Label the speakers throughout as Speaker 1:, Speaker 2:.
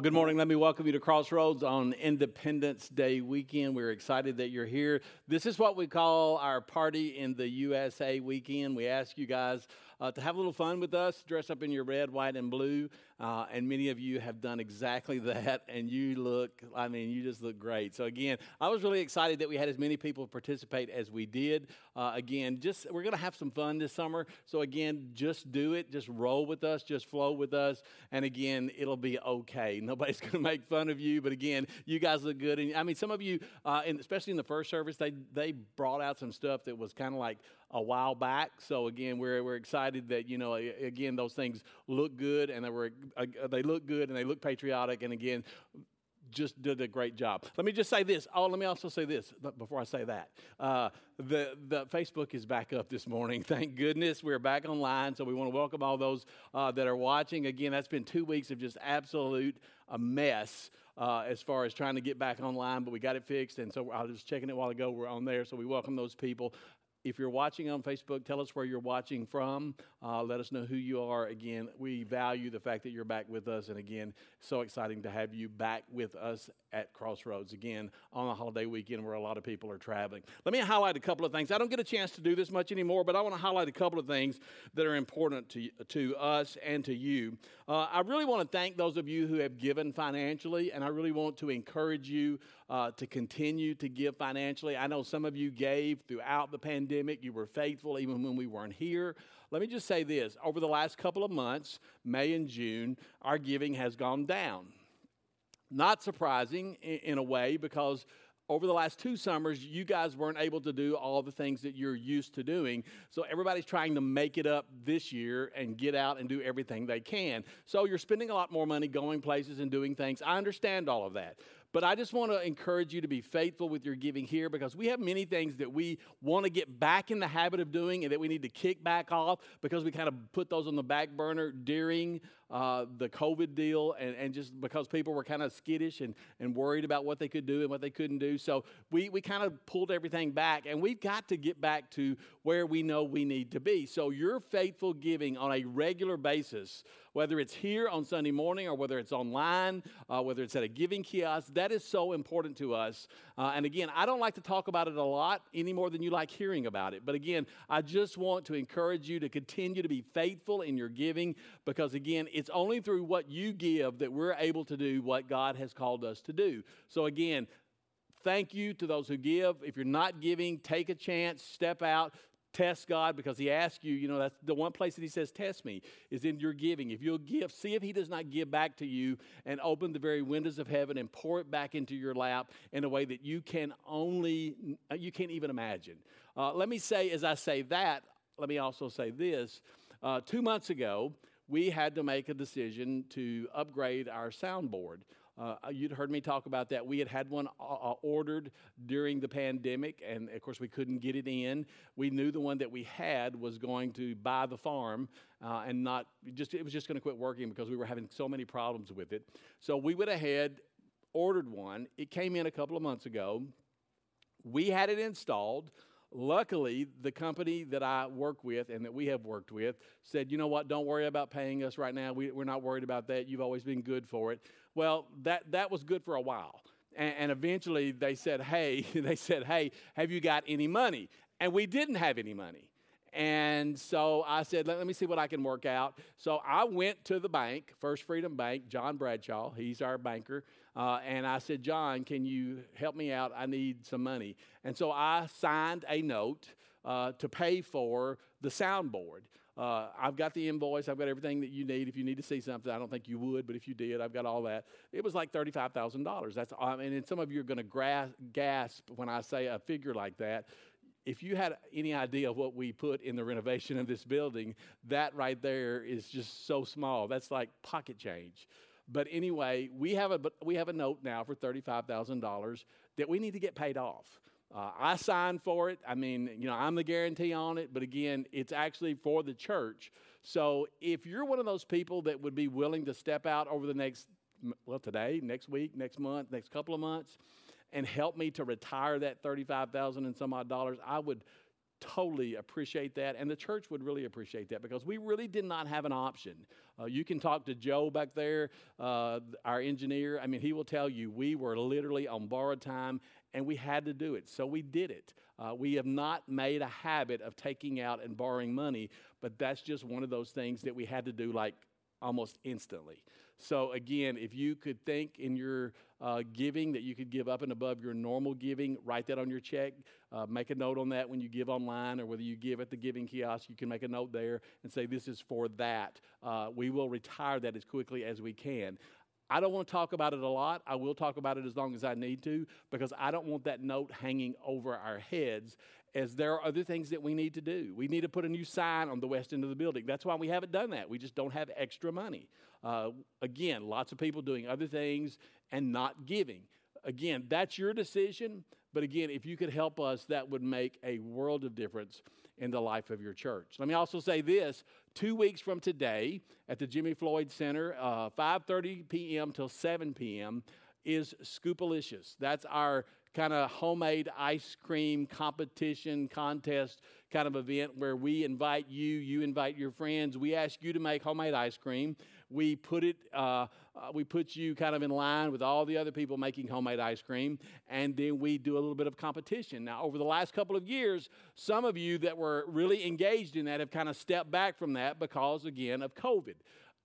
Speaker 1: Well, good morning. Let me welcome you to Crossroads on Independence Day weekend. We're excited that you're here. This is what we call our Party in the USA weekend. We ask you guys uh, to have a little fun with us, dress up in your red, white, and blue. Uh, and many of you have done exactly that, and you look, I mean, you just look great. So, again, I was really excited that we had as many people participate as we did. Uh, again, just we're going to have some fun this summer. So, again, just do it, just roll with us, just flow with us. And again, it'll be okay. Nobody's going to make fun of you, but again, you guys look good. And I mean, some of you, uh, especially in the first service, they, they brought out some stuff that was kind of like, a while back. So again, we're, we're excited that, you know, again, those things look good and they were, uh, they look good and they look patriotic. And again, just did a great job. Let me just say this. Oh, let me also say this before I say that. Uh, the, the Facebook is back up this morning. Thank goodness we're back online. So we want to welcome all those uh, that are watching. Again, that's been two weeks of just absolute a mess uh, as far as trying to get back online, but we got it fixed. And so I was checking it while ago. We're on there. So we welcome those people. If you're watching on Facebook, tell us where you're watching from. Uh, let us know who you are. Again, we value the fact that you're back with us. And again, so exciting to have you back with us at Crossroads again on a holiday weekend where a lot of people are traveling. Let me highlight a couple of things. I don't get a chance to do this much anymore, but I want to highlight a couple of things that are important to, to us and to you. Uh, I really want to thank those of you who have given financially, and I really want to encourage you uh, to continue to give financially. I know some of you gave throughout the pandemic, you were faithful even when we weren't here. Let me just say this over the last couple of months, May and June, our giving has gone down. Not surprising in, a way because over the last two summers, you guys weren't able to do all the things that you're used to doing. So everybody's trying to make it up this year and get out and do everything they can. So you're spending a lot more money going places and doing things. I understand all of that. But I just want to encourage you to be faithful with your giving here because we have many things that we want to get back in the habit of doing and that we need to kick back off because we kind of put those on the back burner during uh, the COVID deal and, and just because people were kind of skittish and, and worried about what they could do and what they couldn't do. So we, we kind of pulled everything back and we've got to get back to where we know we need to be. So your faithful giving on a regular basis whether it's here on Sunday morning or whether it's online, uh, whether it's at a giving kiosk, that is so important to us. Uh, and again, I don't like to talk about it a lot any more than you like hearing about it. But again, I just want to encourage you to continue to be faithful in your giving because, again, it's only through what you give that we're able to do what God has called us to do. So, again, thank you to those who give. If you're not giving, take a chance, step out, test God because He asks you, you know, that's the one place that He says, test me, is in your giving. If you'll give, see if He does not give back to you and open the very windows of heaven and pour it back into your lap in a way that you can only, you can't even imagine. Uh, let me say, as I say that, let me also say this. Uh, two months ago, we had to make a decision to upgrade our soundboard. Uh, you'd heard me talk about that. We had had one uh, uh, ordered during the pandemic, and of course, we couldn't get it in. We knew the one that we had was going to buy the farm uh, and not just, it was just going to quit working because we were having so many problems with it. So we went ahead, ordered one. It came in a couple of months ago. We had it installed. Luckily, the company that I work with and that we have worked with said, you know what, don't worry about paying us right now. We, are not worried about that. You've always been good for it. Well, that, that was good for a while. And, and eventually they said, hey, they said, hey, have you got any money? And we didn't have any money. And so I said, let, let, me see what I can work out. So I went to the bank, First Freedom Bank, John Bradshaw, he's our banker. Uh, and I said, John, can you help me out? I need some money. And so I signed a note uh, to pay for the soundboard. Uh, I've got the invoice. I've got everything that you need. If you need to see something, I don't think you would, but if you did, I've got all that. It was like thirty-five thousand dollars. That's I mean, and some of you are going to gasp when I say a figure like that. If you had any idea of what we put in the renovation of this building, that right there is just so small. That's like pocket change. But anyway, we have a we have a note now for thirty-five thousand dollars that we need to get paid off. Uh, I signed for it. I mean, you know, I'm the guarantee on it, but again, it's actually for the church. So if you're one of those people that would be willing to step out over the next, well, today, next week, next month, next couple of months, and help me to retire that 35,000 and some odd dollars, I would totally appreciate that, and the church would really appreciate that because we really did not have an option. Uh, you can talk to Joe back there, uh, our engineer. I mean, he will tell you we were literally on borrowed time and we had to do it. So we did it. Uh, we have not made a habit of taking out and borrowing money, but that's just one of those things that we had to do like almost instantly. So, again, if you could think in your uh, giving that you could give up and above your normal giving, write that on your check. Uh, make a note on that when you give online or whether you give at the giving kiosk. You can make a note there and say, This is for that. Uh, we will retire that as quickly as we can. I don't want to talk about it a lot. I will talk about it as long as I need to because I don't want that note hanging over our heads as there are other things that we need to do. We need to put a new sign on the west end of the building. That's why we haven't done that. We just don't have extra money. Uh, again, lots of people doing other things and not giving. Again, that's your decision. But again, if you could help us, that would make a world of difference in the life of your church. Let me also say this: two weeks from today, at the Jimmy Floyd Center, uh, 5:30 p.m. till 7 p.m. is Scoopalicious. That's our kind of homemade ice cream competition contest kind of event where we invite you, you invite your friends. We ask you to make homemade ice cream. We put it, uh, uh, we put you kind of in line with all the other people making homemade ice cream, and then we do a little bit of competition. Now, over the last couple of years, some of you that were really engaged in that have kind of stepped back from that because, again, of COVID.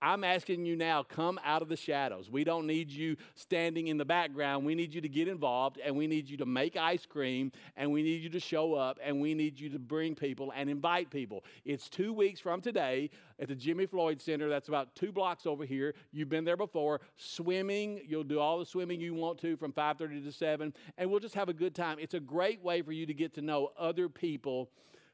Speaker 1: I'm asking you now, come out of the shadows. We don't need you standing in the background. We need you to get involved and we need you to make ice cream and we need you to show up and we need you to bring people and invite people. It's two weeks from today at the Jimmy Floyd Center. That's about two blocks over here. You've been there before. Swimming, you'll do all the swimming you want to from 5:30 to 7 and we'll just have a good time. It's a great way for you to get to know other people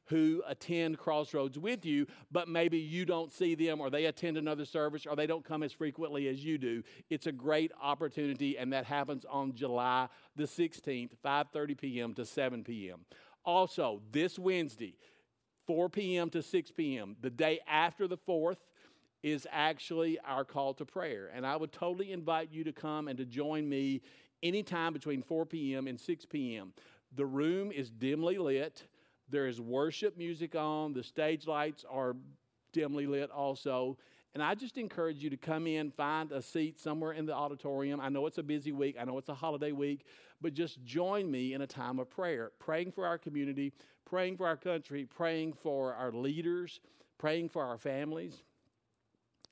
Speaker 1: who attend Crossroads with you, but maybe you don't see them or they attend another service or they don't come as frequently as you do. It's a great opportunity, and that happens on July the 16th, 5:30 p.m. to 7 p.m. Also, this Wednesday, 4 p.m. to 6 p.m., the day after the 4th, is actually our call to prayer. And I would totally invite you to come and to join me anytime between 4 p.m. and 6 p.m. The room is dimly lit. There is worship music on. The stage lights are dimly lit also. And I just encourage you to come in, find a seat somewhere in the auditorium. I know it's a busy week, I know it's a holiday week, but just join me in a time of prayer, praying for our community, praying for our country, praying for our leaders, praying for our families,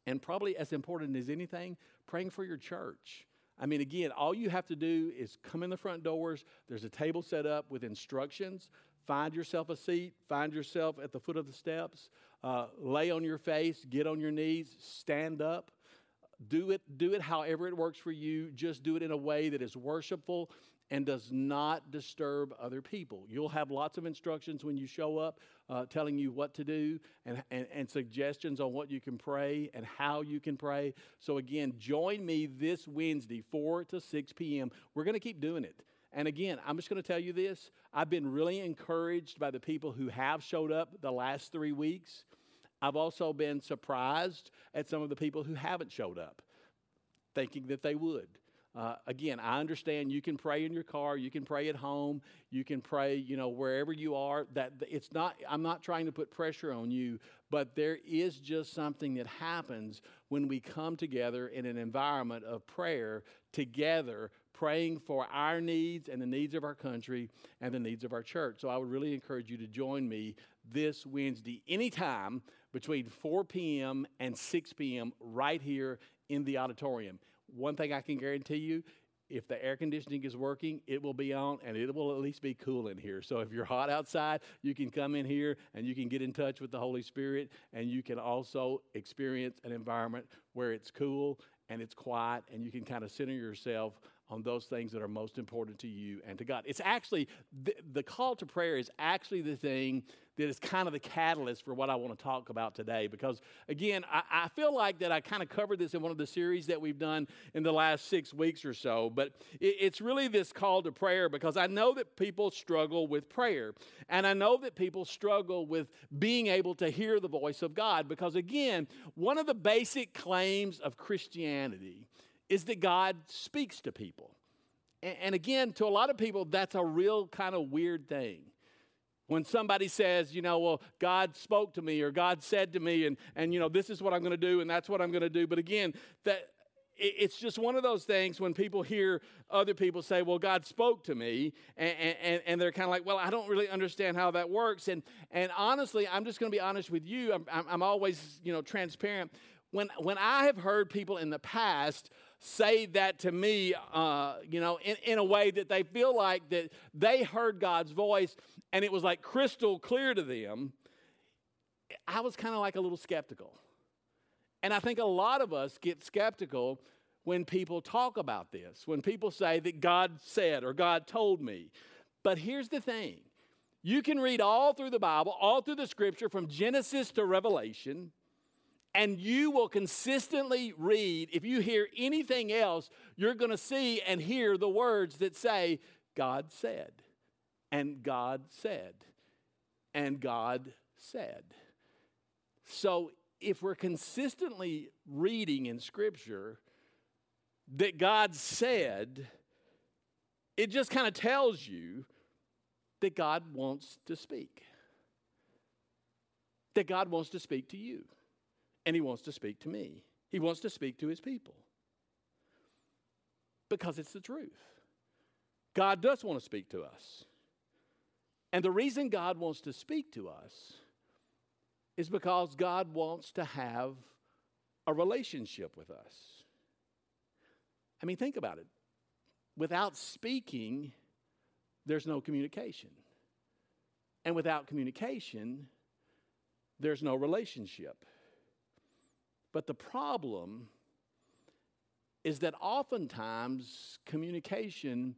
Speaker 1: and probably as important as anything, praying for your church. I mean, again, all you have to do is come in the front doors. There's a table set up with instructions. Find yourself a seat, find yourself at the foot of the steps, uh, lay on your face, get on your knees, stand up. Do it, do it however it works for you. Just do it in a way that is worshipful and does not disturb other people. You'll have lots of instructions when you show up uh, telling you what to do and, and, and, suggestions on what you can pray and how you can pray. So, again, join me this Wednesday, 4 to 6 p.m. We're going to keep doing it. And again, I'm just going to tell you this. I've been really encouraged by the people who have showed up the last three weeks. I've also been surprised at some of the people who haven't showed up, thinking that they would. Uh, again, I understand you can pray in your car, you can pray at home, you can pray, you know, wherever you are. That it's not. I'm not trying to put pressure on you, but there is just something that happens when we come together in an environment of prayer together praying for our needs and the needs of our country and the needs of our church. So I would really encourage you to join me this Wednesday, anytime between 4 p.m. and 6 p.m., right here in the auditorium. One thing I can guarantee you if the air conditioning is working, it will be on and it will at least be cool in here. So if you're hot outside, you can come in here and you can get in touch with the Holy Spirit and you can also experience an environment where it's cool and it's quiet and you can kind of center yourself on those things that are most important to you and to God. It's actually, the, the, call to prayer is actually the thing that is kind of the catalyst for what I want to talk about today. Because again, I, I feel like that I kind of covered this in one of the series that we've done in the last six weeks or so. But it, it's really this call to prayer because I know that people struggle with prayer. And I know that people struggle with being able to hear the voice of God. Because again, one of the basic claims of Christianity is that God speaks to people. And, again, to a lot of people, that's a real kind of weird thing. When somebody says, you know, well, God spoke to me or God said to me, and, and you know, this is what I'm going to do and that's what I'm going to do. But again, that it's just one of those things when people hear other people say, Well, God spoke to me, and, and, and they're kind of like, Well, I don't really understand how that works. And, and honestly, I'm just going to be honest with you. I'm, I'm always, you know, transparent. When, when I have heard people in the past say that to me, uh, you know, in, in a way that they feel like that they heard God's voice and it was like crystal clear to them, I was kind of like a little skeptical. And I think a lot of us get skeptical when people talk about this, when people say that God said or God told me. But here's the thing you can read all through the Bible, all through the scripture, from Genesis to Revelation, and you will consistently read. If you hear anything else, you're going to see and hear the words that say, God said, and God said, and God said. So if we're consistently reading in Scripture that God said, it just kind of tells you that God wants to speak. That God wants to speak to you, and He wants to speak to me. He wants to speak to His people because it's the truth. God does want to speak to us. And the reason God wants to speak to us is because God wants to have a relationship with us. I mean, think about it. Without speaking, there's no communication. And without communication, there's no relationship. But the problem is that oftentimes communication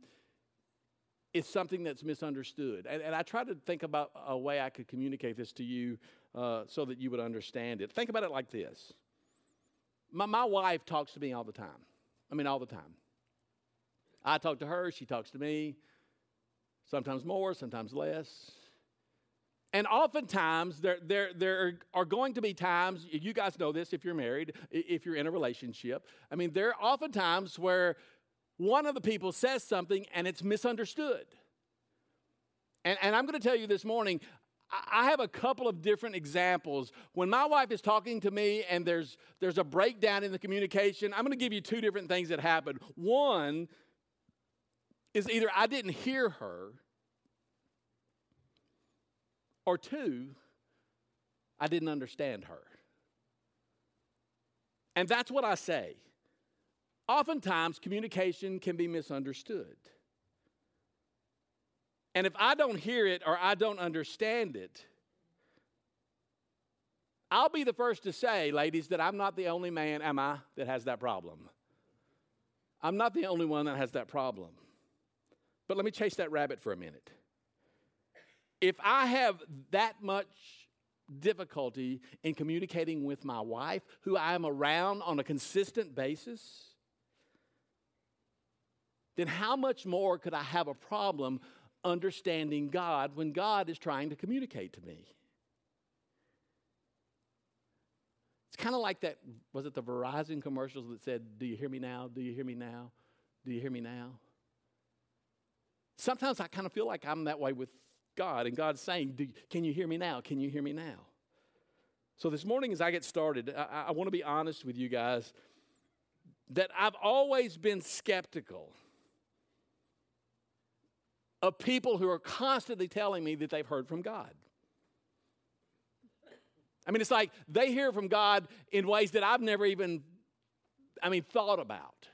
Speaker 1: is something that's misunderstood. And, and I try to think about a way I could communicate this to you uh, so that you would understand it. Think about it like this my, my wife talks to me all the time. I mean, all the time. I talk to her, she talks to me, sometimes more, sometimes less. And oftentimes, there, there, there are going to be times, you guys know this if you're married, if you're in a relationship. I mean, there are often times where one of the people says something and it's misunderstood. And, and I'm going to tell you this morning, I have a couple of different examples. When my wife is talking to me and there's, there's a breakdown in the communication, I'm going to give you two different things that happened. One is either I didn't hear her, or two, I didn't understand her. And that's what I say. Oftentimes, communication can be misunderstood. And if I don't hear it or I don't understand it, I'll be the first to say, ladies, that I'm not the only man, am I, that has that problem. I'm not the only one that has that problem. But let me chase that rabbit for a minute. If I have that much difficulty in communicating with my wife, who I am around on a consistent basis, then how much more could I have a problem understanding God when God is trying to communicate to me. It's kind of like that, was it the Verizon commercials that said, Do you hear me now? Do you hear me now? Do you hear me now? Sometimes I kind of feel like I'm that way with God, and God's saying, Can you hear me now? Can you hear me now? So this morning, as I get started, I, I want to be honest with you guys that I've always been skeptical of people who are constantly telling me that they've heard from God. I mean, it's like they hear from God in ways that I've never even, I mean, thought about.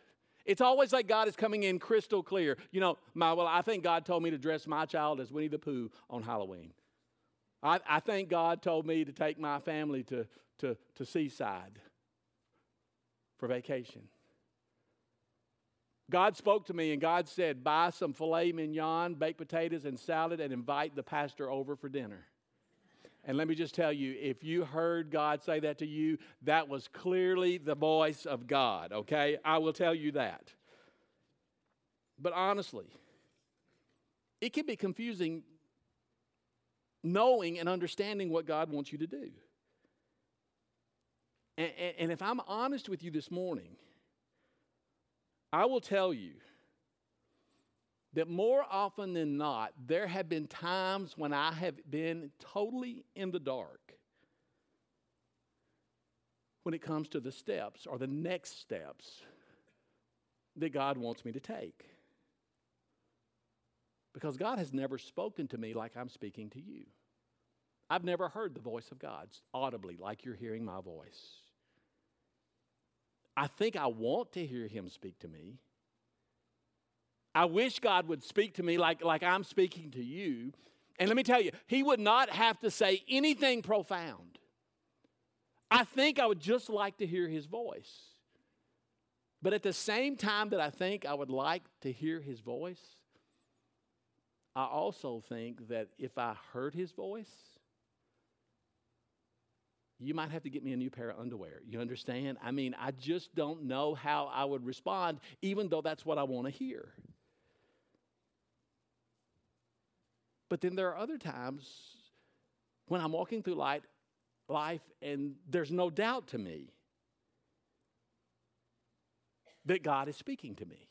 Speaker 1: It's always like God is coming in crystal clear. You know, my, well, I think God told me to dress my child as Winnie the Pooh on Halloween. I, I think God told me to take my family to, to, to Seaside for vacation. God spoke to me and God said, Buy some filet mignon, baked potatoes, and salad, and invite the pastor over for dinner. And let me just tell you, if you heard God say that to you, that was clearly the voice of God, okay? I will tell you that. But honestly, it can be confusing knowing and understanding what God wants you to do. And, and, if I'm honest with you this morning, I will tell you that more often than not, there have been times when I have been totally in the dark when it comes to the steps or the next steps that God wants me to take. Because God has never spoken to me like I'm speaking to you. I've never heard the voice of God audibly like you're hearing my voice. I think I want to hear Him speak to me. I wish God would speak to me like, like I'm speaking to you. And let me tell you, He would not have to say anything profound. I think I would just like to hear His voice. But at the same time that I think I would like to hear His voice, I also think that if I heard His voice, you might have to get me a new pair of underwear. You understand? I mean, I just don't know how I would respond, even though that's what I want to hear. But then there are other times when I'm walking through light, life and there's no doubt to me that God is speaking to me.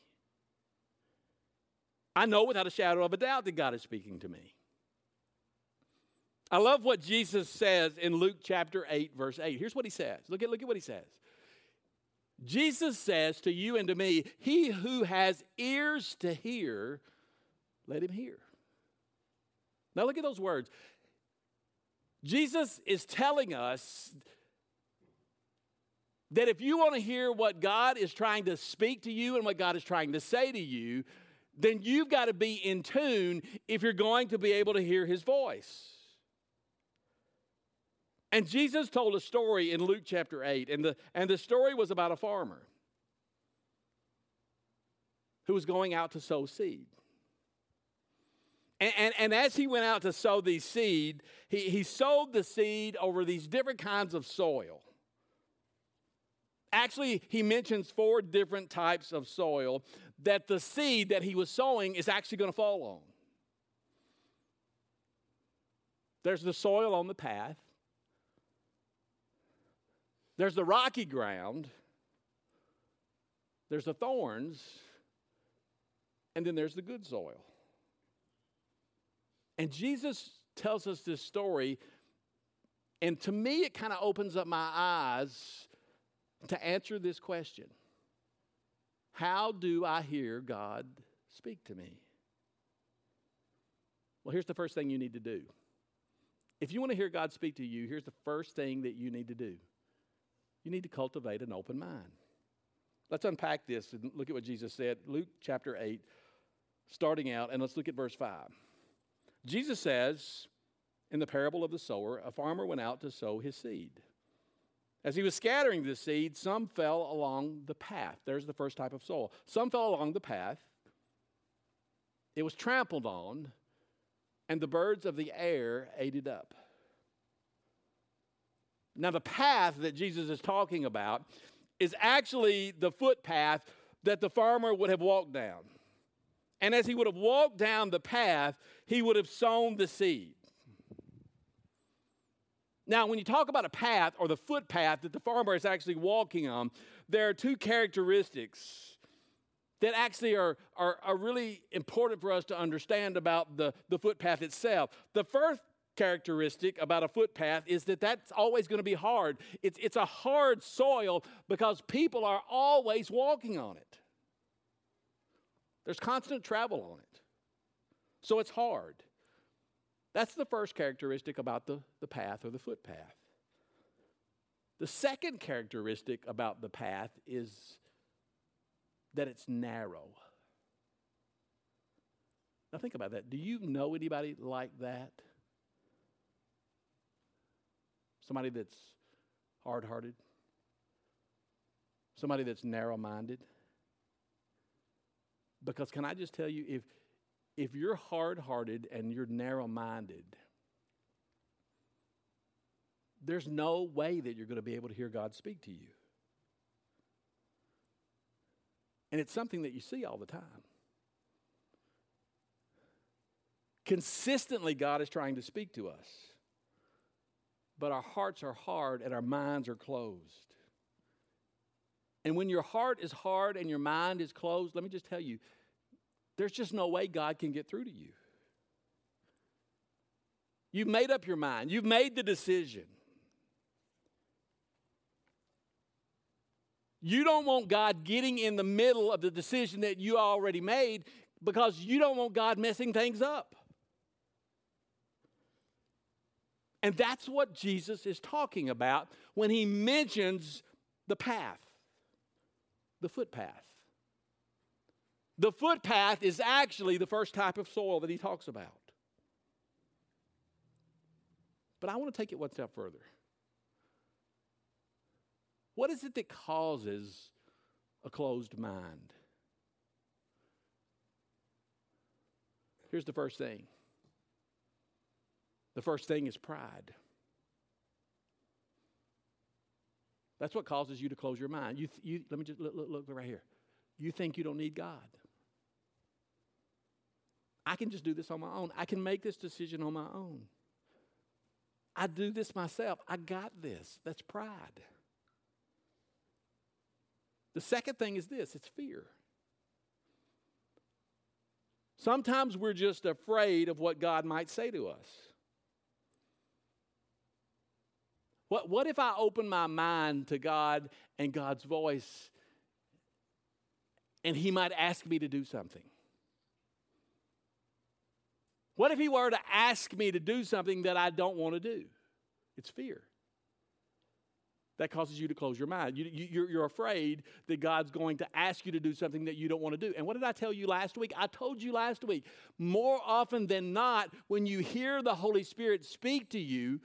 Speaker 1: I know without a shadow of a doubt that God is speaking to me. I love what Jesus says in Luke chapter 8, verse 8. Here's what he says. Look at, look at what he says. Jesus says to you and to me, He who has ears to hear, let him hear. Now look at those words. Jesus is telling us that if you want to hear what God is trying to speak to you and what God is trying to say to you, then you've got to be in tune if you're going to be able to hear his voice. And Jesus told a story in Luke chapter 8, and the, and the story was about a farmer who was going out to sow seed. And, and, and, as he went out to sow these seed, he, he sowed the seed over these different kinds of soil. Actually, he mentions four different types of soil that the seed that he was sowing is actually going to fall on. There's the soil on the path, there's the rocky ground, there's the thorns, and then there's the good soil. And Jesus tells us this story, and to me, it kind of opens up my eyes to answer this question How do I hear God speak to me? Well, here's the first thing you need to do. If you want to hear God speak to you, here's the first thing that you need to do you need to cultivate an open mind. Let's unpack this and look at what Jesus said. Luke chapter 8, starting out, and let's look at verse 5. Jesus says in the parable of the sower, a farmer went out to sow his seed. As he was scattering the seed, some fell along the path. There's the first type of soil. Some fell along the path. It was trampled on, and the birds of the air ate it up. Now, the path that Jesus is talking about is actually the footpath that the farmer would have walked down. And as he would have walked down the path, he would have sown the seed. Now, when you talk about a path or the footpath that the farmer is actually walking on, there are two characteristics that actually are, are, are really important for us to understand about the, the footpath itself. The first characteristic about a footpath is that that's always going to be hard. It's, it's a hard soil because people are always walking on it. There's constant travel on it. So it's hard. That's the first characteristic about the, the path or the footpath. The second characteristic about the path is that it's narrow. Now, think about that. Do you know anybody like that? Somebody that's hard hearted? Somebody that's narrow minded? Because can I just tell you, if, if you're hard hearted and you're narrow minded, there's no way that you're going to be able to hear God speak to you. And it's something that you see all the time. Consistently, God is trying to speak to us but our hearts are hard and our minds are closed. And when your heart is hard and your mind is closed, let me just tell you, there's just no way God can get through to you. You've made up your mind, you've made the decision. You don't want God getting in the middle of the decision that you already made because you don't want God messing things up. And that's what Jesus is talking about when he mentions the path, the footpath. The footpath is actually the first type of soil that he talks about. But I want to take it one step further. What is it that causes a closed mind? Here's the first thing the first thing is pride. That's what causes you to close your mind. You, you, let me just look, look, look right here. You think you don't need God. I can just do this on my own. I can make this decision on my own. I do this myself. I got this. That's pride. The second thing is this it's fear. Sometimes we're just afraid of what God might say to us. What, what if I open my mind to God and God's voice and He might ask me to do something? What if He were to ask me to do something that I don't want to do? It's fear. That causes you to close your mind. You, you, you're afraid that God's going to ask you to do something that you don't want to do. And what did I tell you last week? I told you last week, more often than not, when you hear the Holy Spirit speak to you,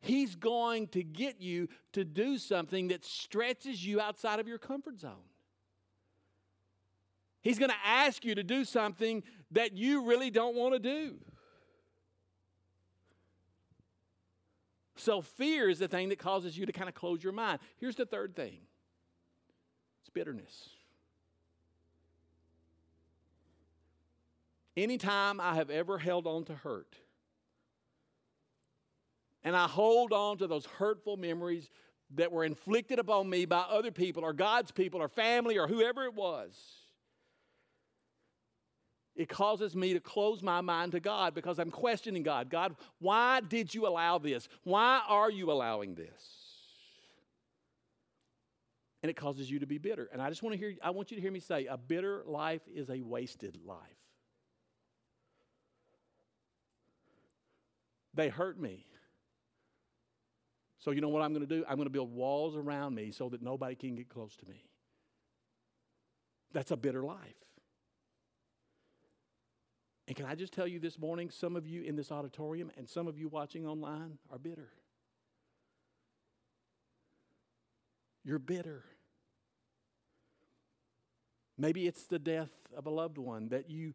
Speaker 1: He's going to get you to do something that stretches you outside of your comfort zone. He's going to ask you to do something that you really don't want to do. So, fear is the thing that causes you to kind of close your mind. Here's the third thing it's bitterness. Anytime I have ever held on to hurt, and I hold on to those hurtful memories that were inflicted upon me by other people or God's people or family or whoever it was. It causes me to close my mind to God because I'm questioning God. God, why did you allow this? Why are you allowing this? And it causes you to be bitter. And I just want to hear I want you to hear me say a bitter life is a wasted life. They hurt me. So, you know what I'm going to do? I'm going to build walls around me so that nobody can get close to me. That's a bitter life. And can I just tell you this morning, some of you in this auditorium and some of you watching online are bitter. You're bitter. Maybe it's the death of a loved one that you,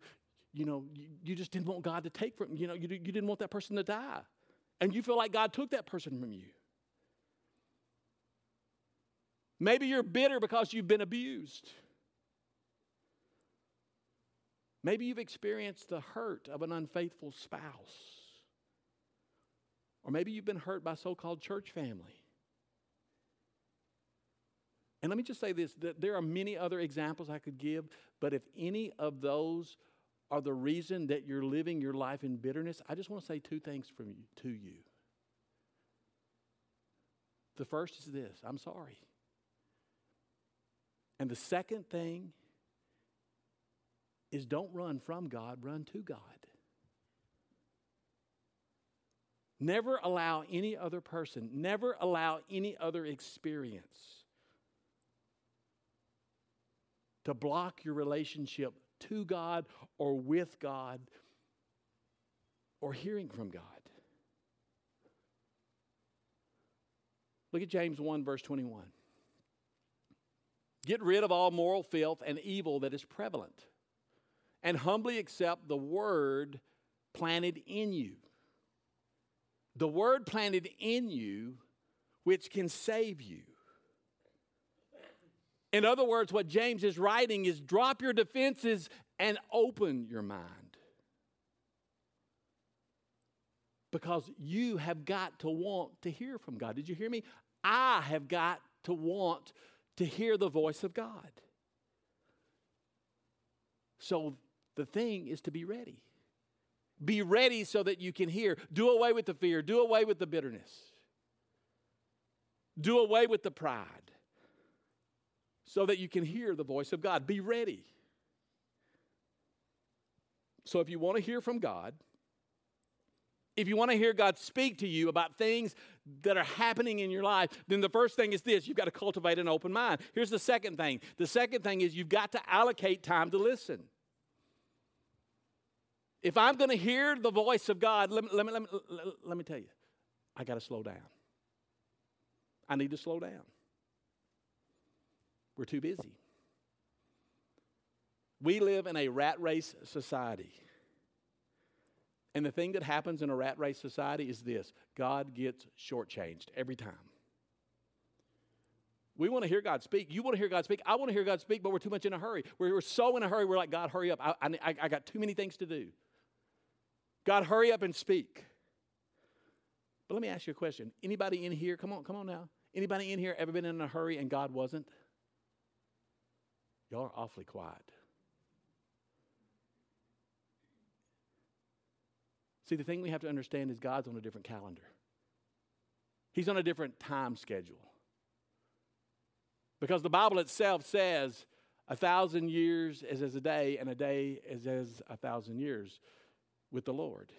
Speaker 1: you know, you, you just didn't want God to take from you. know, you, you didn't want that person to die. And you feel like God took that person from you. Maybe you're bitter because you've been abused. Maybe you've experienced the hurt of an unfaithful spouse. Or maybe you've been hurt by so called church family. And let me just say this that there are many other examples I could give, but if any of those are the reason that you're living your life in bitterness, I just want to say two things from you to you. The first is this I'm sorry. And the second thing is don't run from God, run to God. Never allow any other person, never allow any other experience to block your relationship to God or with God or hearing from God. Look at James 1, verse 21. Get rid of all moral filth and evil that is prevalent, and humbly accept the word planted in you. The word planted in you, which can save you. In other words, what James is writing is drop your defenses and open your mind. Because you have got to want to hear from God. Did you hear me? I have got to want to hear the voice of God. So the thing is to be ready. Be ready so that you can hear. Do away with the fear, do away with the bitterness, do away with the pride so that you can hear the voice of God. Be ready. So if you want to hear from God, if you want to hear God speak to you about things that are happening in your life, then the first thing is this you've got to cultivate an open mind. Here's the second thing the second thing is you've got to allocate time to listen. If I'm going to hear the voice of God, let me, let me, let me, let me tell you, I got to slow down. I need to slow down. We're too busy. We live in a rat race society. And the thing that happens in a rat race society is this God gets shortchanged every time. We want to hear God speak. You want to hear God speak. I want to hear God speak, but we're too much in a hurry. We're, we're so in a hurry, we're like, God, hurry up. I, I, I got too many things to do. God, hurry up and speak. But let me ask you a question. Anybody in here, come on, come on now. Anybody in here ever been in a hurry and God wasn't? Y'all are awfully quiet. See, the thing we have to understand is God's on a different calendar. He's on a different time schedule. Because the Bible itself says a thousand years is as a day, and a day is as a thousand years with the Lord.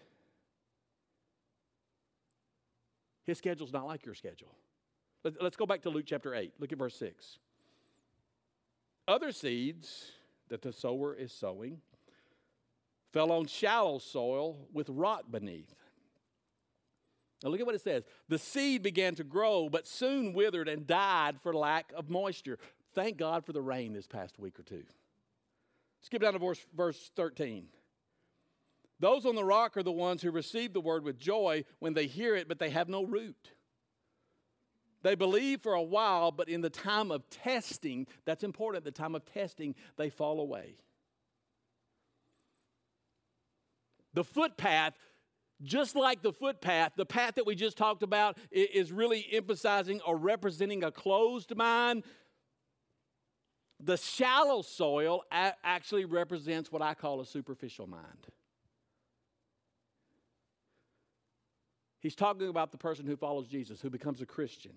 Speaker 1: His schedule's not like your schedule. Let's go back to Luke chapter 8. Look at verse 6. Other seeds that the sower is sowing fell on shallow soil with rock beneath. Now look at what it says. The seed began to grow, but soon withered and died for lack of moisture. Thank God for the rain this past week or two. Skip down to verse, verse 13. Those on the rock are the ones who receive the word with joy when they hear it, but they have no root. They believe for a while, but in the time of testing, that's important, the time of testing, they fall away. The footpath, just like the footpath, the path that we just talked about is really emphasizing or representing a closed mind. The shallow soil actually represents what I call a superficial mind. He's talking about the person who follows Jesus, who becomes a Christian.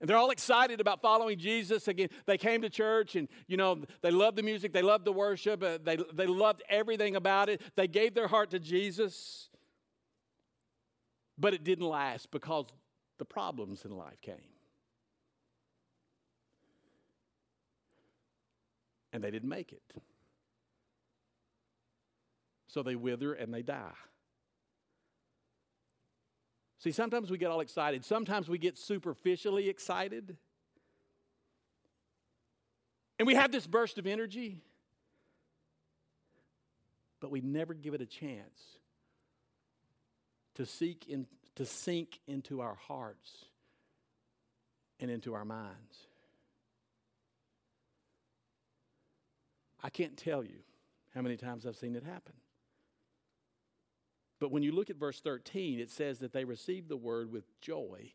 Speaker 1: And they're all excited about following Jesus. Again, they came to church and, you know, they loved the music, they loved the worship, uh, they, they loved everything about it. They gave their heart to Jesus. But it didn't last because the problems in life came. And they didn't make it. So they wither and they die. See, sometimes we get all excited. Sometimes we get superficially excited. And we have this burst of energy, but we never give it a chance to seek in, to sink into our hearts and into our minds. I can't tell you how many times I've seen it happen. But when you look at verse 13, it says that they receive the word with joy,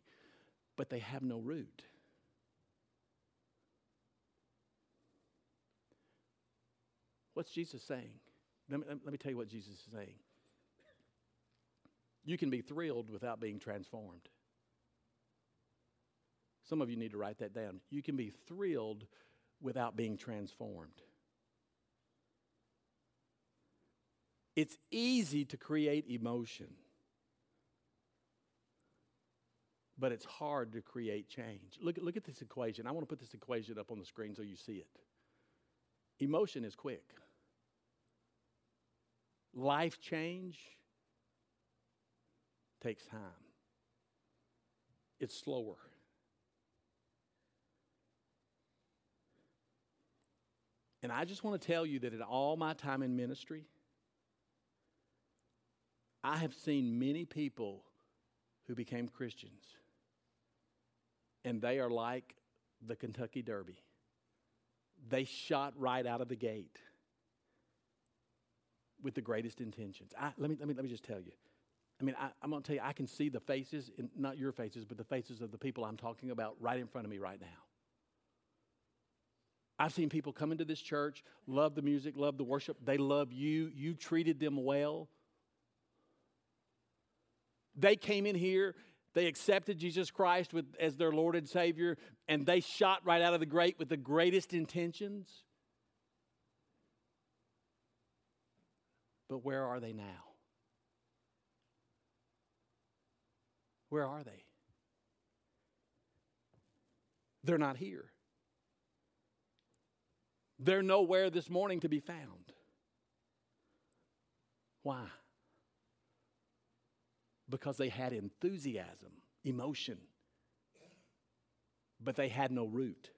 Speaker 1: but they have no root. What's Jesus saying? Let me, let me tell you what Jesus is saying. You can be thrilled without being transformed. Some of you need to write that down. You can be thrilled without being transformed. It's easy to create emotion, but it's hard to create change. Look, look at this equation. I want to put this equation up on the screen so you see it. Emotion is quick, life change takes time, it's slower. And I just want to tell you that in all my time in ministry, I have seen many people who became Christians, and they are like the Kentucky Derby. They shot right out of the gate with the greatest intentions. I, let, me, let, me, let me just tell you. I mean, I, am going to tell you, I can see the faces, in, not your faces, but the faces of the people I'm talking about right in front of me right now. I've seen people come into this church, love the music, love the worship. They love you. You treated them well. They came in here, they accepted Jesus Christ with, as their Lord and Savior, and they shot right out of the gate with the greatest intentions. But where are they now? Where are they? They're not here. They're nowhere this morning to be found. Why? Because they had enthusiasm, emotion, but they had no root.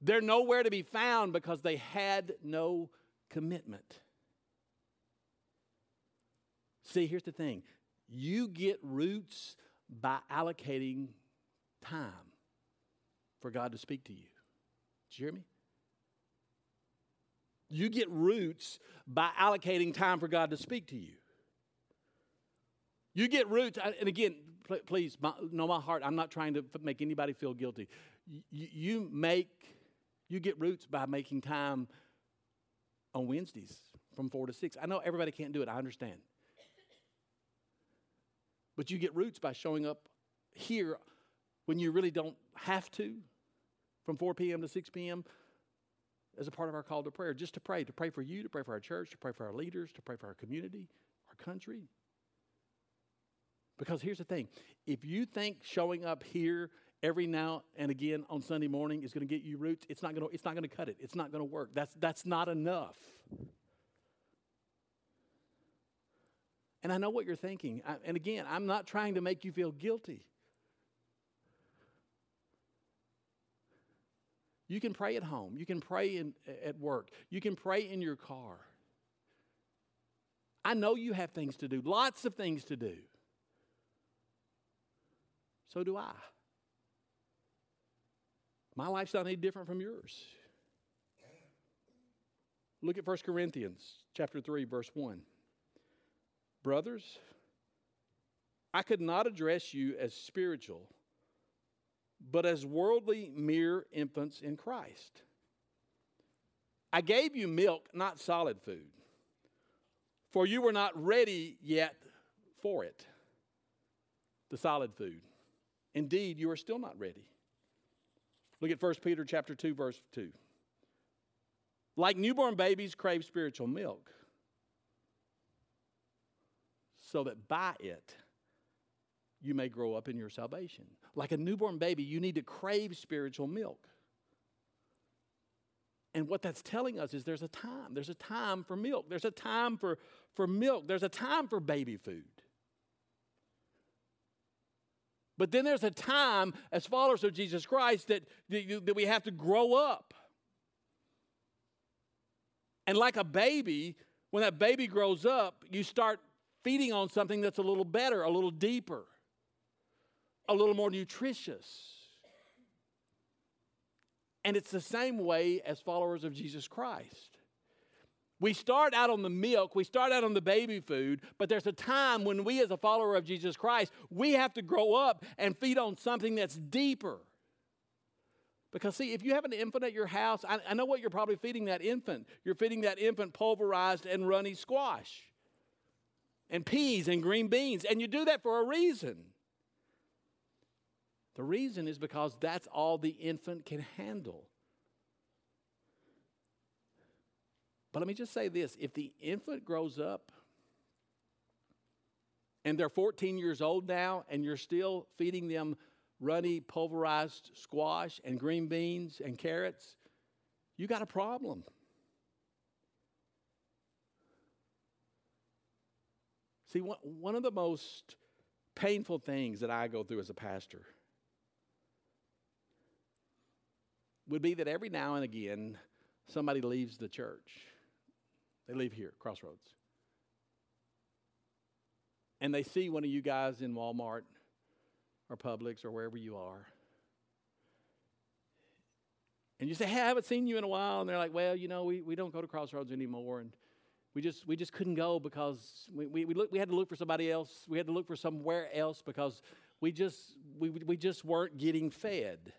Speaker 1: They're nowhere to be found because they had no commitment. See, here's the thing you get roots by allocating time for God to speak to you. Did you hear me? You get roots by allocating time for God to speak to you. You get roots, and again, please know my heart. I'm not trying to make anybody feel guilty. You make, you get roots by making time on Wednesdays from four to six. I know everybody can't do it. I understand, but you get roots by showing up here when you really don't have to from 4 p.m. to 6 p.m. as a part of our call to prayer, just to pray, to pray for you, to pray for our church, to pray for our leaders, to pray for our community, our country. Because here's the thing if you think showing up here every now and again on Sunday morning is going to get you roots, it's not going to, it's not going to cut it. It's not going to work. That's, that's not enough. And I know what you're thinking. I, and again, I'm not trying to make you feel guilty. You can pray at home. You can pray in, at work. You can pray in your car. I know you have things to do, lots of things to do. So do I. My life's not any different from yours. Look at 1 Corinthians chapter 3 verse 1. Brothers, I could not address you as spiritual but as worldly mere infants in Christ. I gave you milk, not solid food, for you were not ready yet for it, the solid food. Indeed, you are still not ready. Look at 1 Peter chapter 2 verse 2. Like newborn babies crave spiritual milk, so that by it you may grow up in your salvation. Like a newborn baby, you need to crave spiritual milk. And what that's telling us is there's a time. There's a time for milk. There's a time for, for milk. There's a time for baby food. But then there's a time as followers of Jesus Christ that, that we have to grow up. And like a baby, when that baby grows up, you start feeding on something that's a little better, a little deeper a little more nutritious. And it's the same way as followers of Jesus Christ. We start out on the milk, we start out on the baby food, but there's a time when we, as a follower of Jesus Christ, we have to grow up and feed on something that's deeper. Because, see, if you have an infant at your house, I, I know what you're probably feeding that infant. You're feeding that infant pulverized and runny squash and peas and green beans, and you do that for a reason. The reason is because that's all the infant can handle. But let me just say this if the infant grows up and they're 14 years old now and you're still feeding them runny, pulverized squash and green beans and carrots, you got a problem. See, one of the most painful things that I go through as a pastor would be that every now and again somebody leaves the church. They leave here, Crossroads. And they see one of you guys in Walmart or Publix or wherever you are. And you say, Hey, I haven't seen you in a while. And they're like, Well, you know, we, we don't go to Crossroads anymore. And we just, we just couldn't go because we, we, we, look, we had to look for somebody else. We had to look for somewhere else because we just, we, we just weren't getting fed.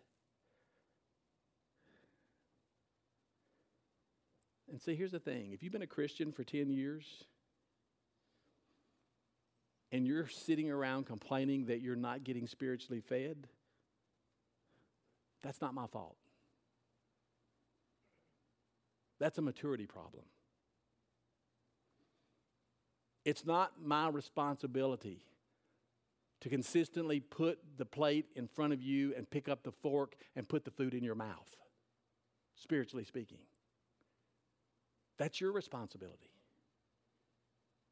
Speaker 1: And see, here's the thing if you've been a Christian for 10 years and you're sitting around complaining that you're not getting spiritually fed, that's not my fault. That's a maturity problem. It's not my responsibility to consistently put the plate in front of you and pick up the fork and put the food in your mouth, spiritually speaking. That's your responsibility.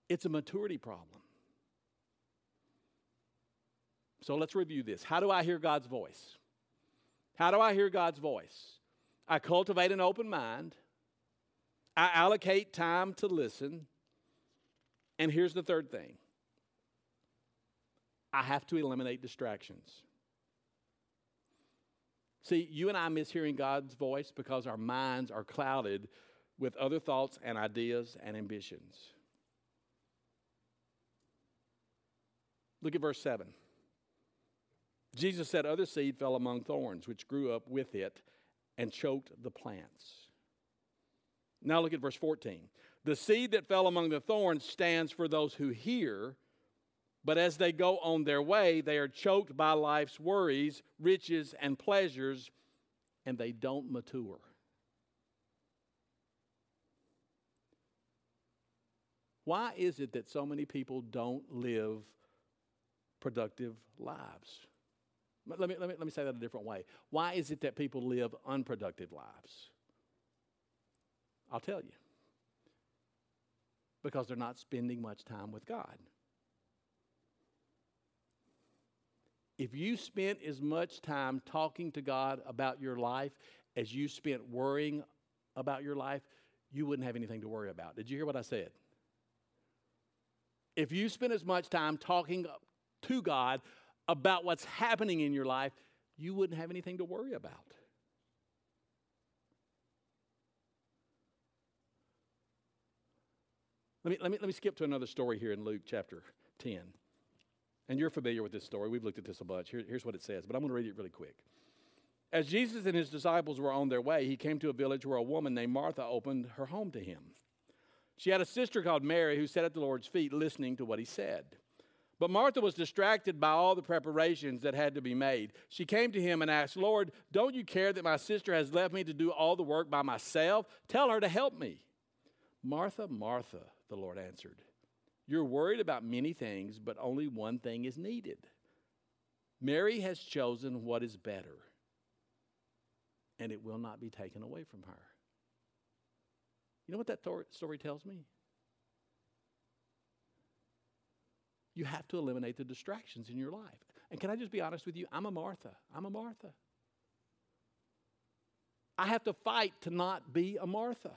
Speaker 1: It's a maturity problem. So let's review this. How do I hear God's voice? How do I hear God's voice? I cultivate an open mind. I allocate time to listen. And here's the third thing I have to eliminate distractions. See, you and I miss hearing God's voice because our minds are clouded with other thoughts and ideas and ambitions. Look at verse 7. Jesus said, Other seed fell among thorns, which grew up with it and choked the plants. Now look at verse 14. The seed that fell among the thorns stands for those who hear, but as they go on their way, they are choked by life's worries, riches, and pleasures, and they don't mature. Why is it that so many people don't live productive lives? Let me, let, me, let me say that a different way. Why is it that people live unproductive lives? I'll tell you. Because they're not spending much time with God. If you spent as much time talking to God about your life as you spent worrying about your life, you wouldn't have anything to worry about. Did you hear what I said? If you spend as much time talking to God about what's happening in your life, you wouldn't have anything to worry about. Let me, let me, let me skip to another story here in Luke chapter 10. And you're familiar with this story. We've looked at this a bunch. Here, here's what it says, but I'm going to read it really quick. As Jesus and his disciples were on their way, he came to a village where a woman named Martha opened her home to him. She had a sister called Mary who sat at the Lord's feet listening to what he said. But Martha was distracted by all the preparations that had to be made. She came to him and asked, Lord, don't you care that my sister has left me to do all the work by myself? Tell her to help me. Martha, Martha, the Lord answered, You're worried about many things, but only one thing is needed. Mary has chosen what is better, and it will not be taken away from her. You know what that story tells me? You have to eliminate the distractions in your life. And can I just be honest with you? I'm a Martha. I'm a Martha. I have to fight to not be a Martha.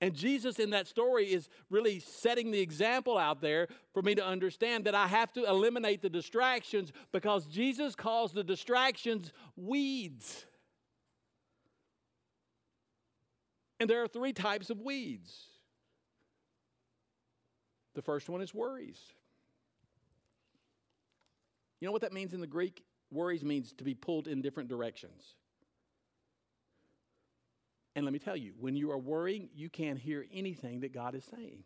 Speaker 1: And Jesus in that story is really setting the example out there for me to understand that I have to eliminate the distractions because Jesus calls the distractions weeds. And there are three types of weeds. The first one is worries. You know what that means in the Greek? Worries means to be pulled in different directions. And let me tell you, when you are worrying, you can't hear anything that God is saying.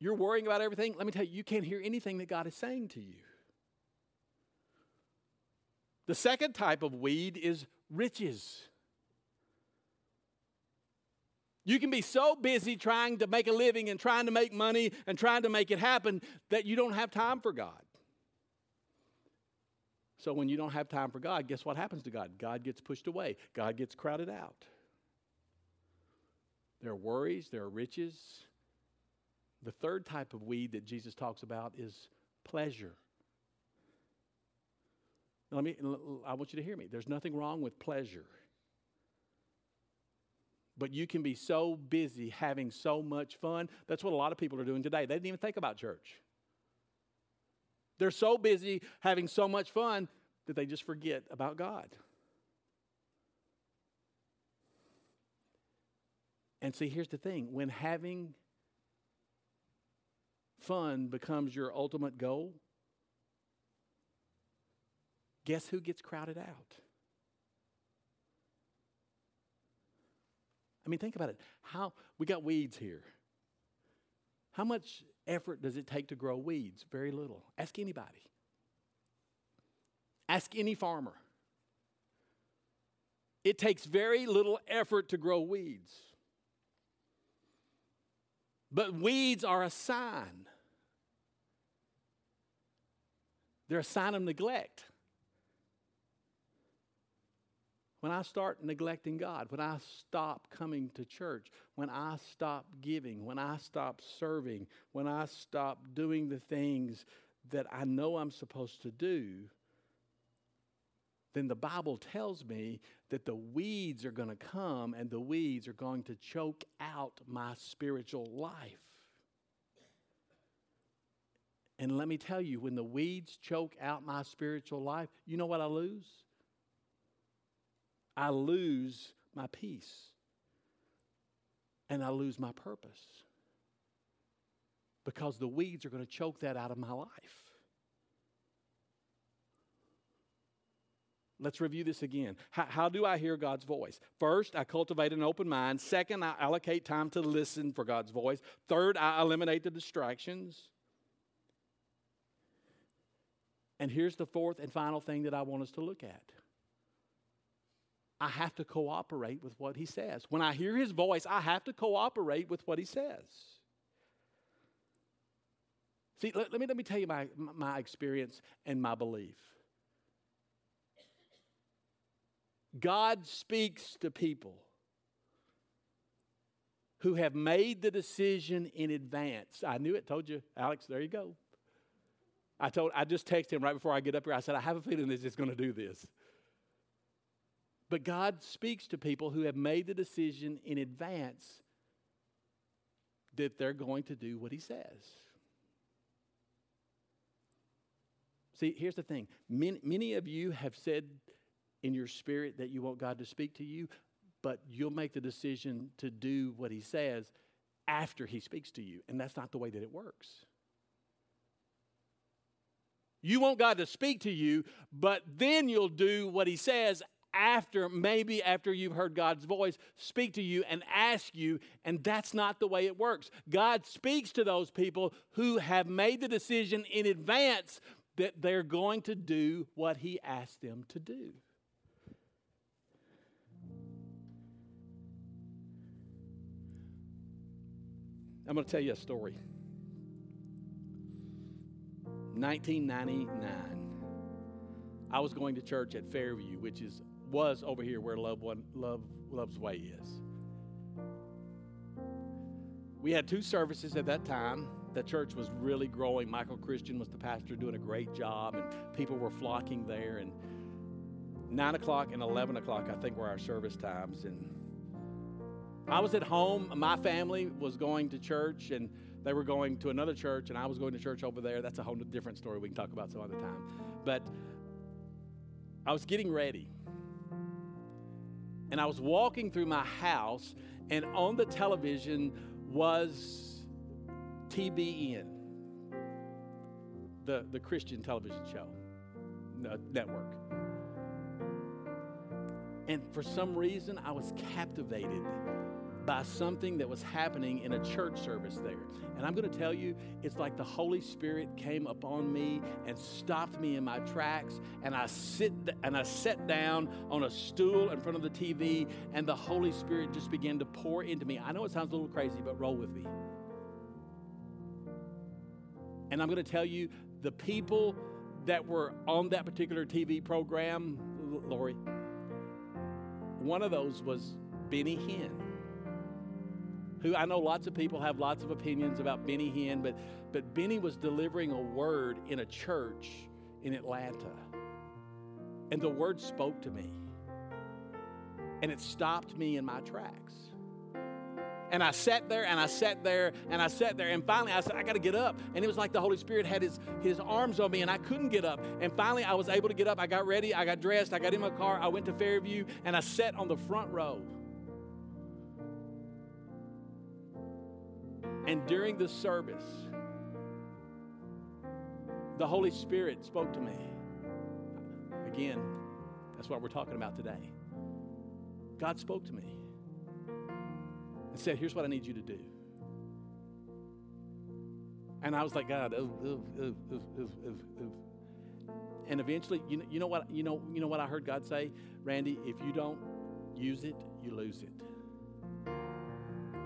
Speaker 1: You're worrying about everything. Let me tell you, you can't hear anything that God is saying to you. The second type of weed is riches. You can be so busy trying to make a living and trying to make money and trying to make it happen that you don't have time for God. So when you don't have time for God, guess what happens to God? God gets pushed away, God gets crowded out. There are worries, there are riches. The third type of weed that Jesus talks about is pleasure. Let me, I want you to hear me. There's nothing wrong with pleasure. But you can be so busy having so much fun. That's what a lot of people are doing today. They didn't even think about church. They're so busy having so much fun that they just forget about God. And see, here's the thing when having fun becomes your ultimate goal, guess who gets crowded out? I mean, think about it. How we got weeds here. How much effort does it take to grow weeds? Very little. Ask anybody. Ask any farmer. It takes very little effort to grow weeds. But weeds are a sign. They're a sign of neglect. When I start neglecting God, when I stop coming to church, when I stop giving, when I stop serving, when I stop doing the things that I know I'm supposed to do, then the Bible tells me that the weeds are going to come and the weeds are going to choke out my spiritual life. And let me tell you, when the weeds choke out my spiritual life, you know what I lose? I lose my peace and I lose my purpose because the weeds are going to choke that out of my life. Let's review this again. How, how, do I hear God's voice? First, I cultivate an open mind. Second, I allocate time to listen for God's voice. Third, I eliminate the distractions. And here's the fourth and final thing that I want us to look at I have to cooperate with what he says. When I hear his voice, I have to cooperate with what he says. See, let, let me, let me tell you my, my experience and my belief. God speaks to people who have made the decision in advance. I knew it, told you, Alex, there you go. I told I just texted him right before I get up here. I said, I have a feeling this is going to do this. But God speaks to people who have made the decision in advance that they're going to do what He says. See, here's the thing many, many of you have said in your spirit that you want God to speak to you, but you'll make the decision to do what He says after He speaks to you. And that's not the way that it works. You want God to speak to you, but then you'll do what He says after, maybe after you've heard God's voice speak to you and ask you, and that's not the way it works. God speaks to those people who have made the decision in advance that they're going to do what He asked them to do. I'm going to tell you a story. 1999, I was going to church at Fairview, which is was over here where Love One Love Love's Way is. We had two services at that time. The church was really growing. Michael Christian was the pastor, doing a great job, and people were flocking there. And nine o'clock and eleven o'clock, I think, were our service times. And I was at home. My family was going to church, and they were going to another church, and I was going to church over there. That's a whole different story we can talk about some other time. But I was getting ready and I was walking through my house, and on the television was TBN, the, the Christian television show network. And for some reason, I was captivated by something that was happening in a church service there. And I'm going to tell you, it's like the Holy Spirit came upon me and stopped me in my tracks, and I sit and I sat down on a stool in front of the TV, and the Holy Spirit just began to pour into me. I know it sounds a little crazy, but roll with me. And I'm going to tell you, the people that were on that particular TV program, Lori, one of those was Benny Hinn who I know lots of people have lots of opinions about Benny Hinn, but, but Benny was delivering a word in a church in Atlanta. And the word spoke to me. And it stopped me in my tracks. And I sat there and I sat there and I sat there. And finally I said, I got to get up. And it was like the Holy Spirit had his, his arms on me and I couldn't get up. And finally I was able to get up. I got ready. I got dressed. I got in my car. I went to Fairview and I sat on the front row. And during the service, the Holy Spirit spoke to me. Again, that's what we're talking about today. God spoke to me. and said, Here's what I need you to do. And I was like, God. And eventually, you know, you know what you know, you know what I heard God say? Randy, if you don't use it, you lose it.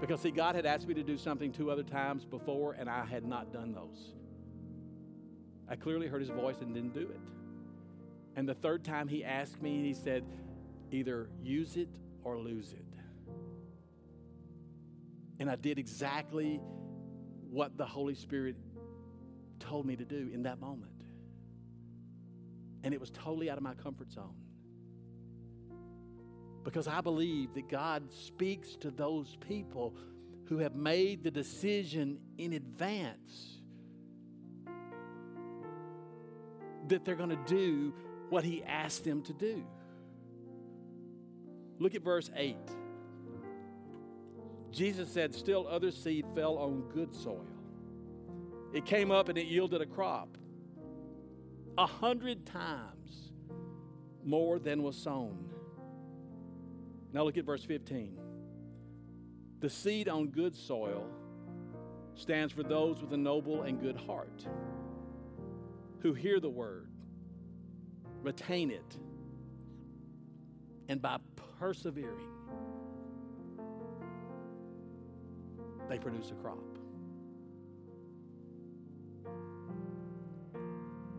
Speaker 1: Because see, God had asked me to do something two other times before, and I had not done those. I clearly heard his voice and didn't do it. And the third time he asked me, he said, either use it or lose it. And I did exactly what the Holy Spirit told me to do in that moment. And it was totally out of my comfort zone. Because I believe that God speaks to those people who have made the decision in advance that they're going to do what He asked them to do. Look at verse 8. Jesus said, Still other seed fell on good soil. It came up and it yielded a crop a hundred times more than was sown. Now look at verse 15. The seed on good soil stands for those with a noble and good heart who hear the word, retain it, and by persevering, they produce a crop.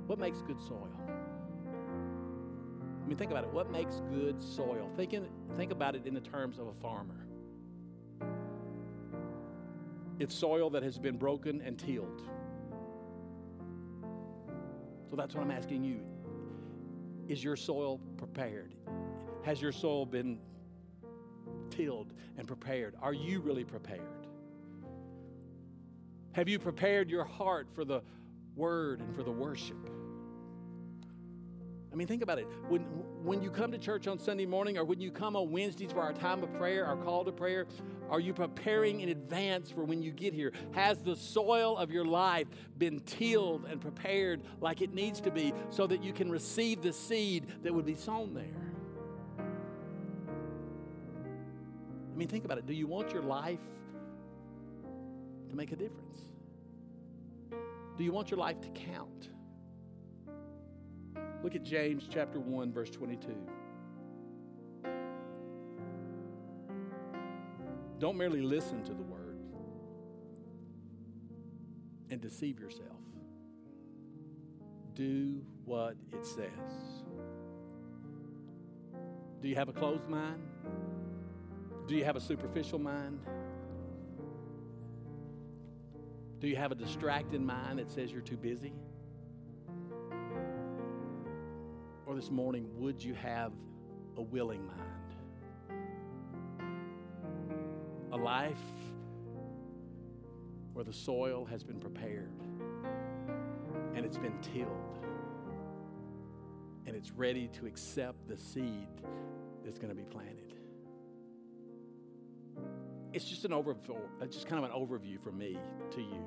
Speaker 1: What makes good soil? Mean, think about it. What makes good soil? Think, in, think about it in the terms of a farmer. It's soil that has been broken and tilled. So that's what I'm asking you. Is your soil prepared? Has your soil been tilled and prepared? Are you really prepared? Have you prepared your heart for the word and for the worship? I mean, think about it. When, when you come to church on Sunday morning or when you come on Wednesdays for our time of prayer, our call to prayer, are you preparing in advance for when you get here? Has the soil of your life been tilled and prepared like it needs to be so that you can receive the seed that would be sown there? I mean, think about it. Do you want your life to make a difference? Do you want your life to count? Look at James chapter 1, verse 22. Don't merely listen to the word and deceive yourself. Do what it says. Do you have a closed mind? Do you have a superficial mind? Do you have a distracted mind that says you're too busy? This morning, would you have a willing mind? A life where the soil has been prepared and it's been tilled and it's ready to accept the seed that's going to be planted. It's just an overview, uh, just kind of an overview from me to you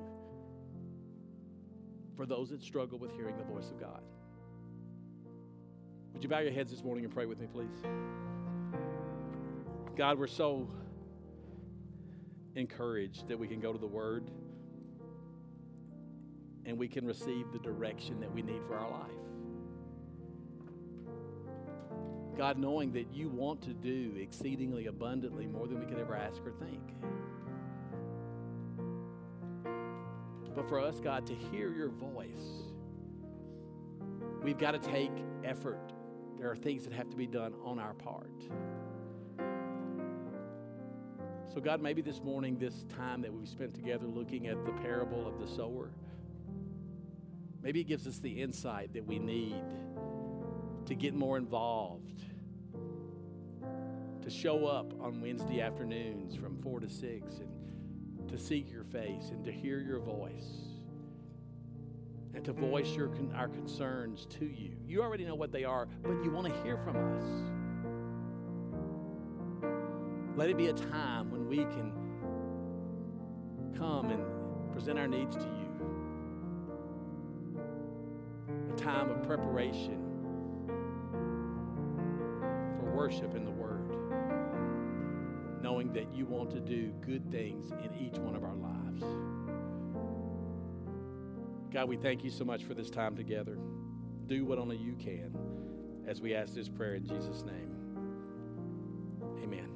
Speaker 1: for those that struggle with hearing the voice of God. Would you bow your heads this morning and pray with me, please? God, we're so encouraged that we can go to the Word and we can receive the direction that we need for our life. God, knowing that you want to do exceedingly abundantly more than we could ever ask or think. But for us, God, to hear your voice, we've got to take effort there are things that have to be done on our part. So, God, maybe this morning, this time that we've spent together looking at the parable of the sower, maybe it gives us the insight that we need to get more involved, to show up on Wednesday afternoons from 4 to 6, and to seek your face and to hear your voice and to voice your, our concerns to you. You already know what they are, but you want to hear from us. Let it be a time when we can come and present our needs to you. A time of preparation for worship in the Word, knowing
Speaker 2: that you want to do good things in each one of our lives. God, we thank you so much for this time together. Do what only you can as we ask this prayer in Jesus' name. Amen.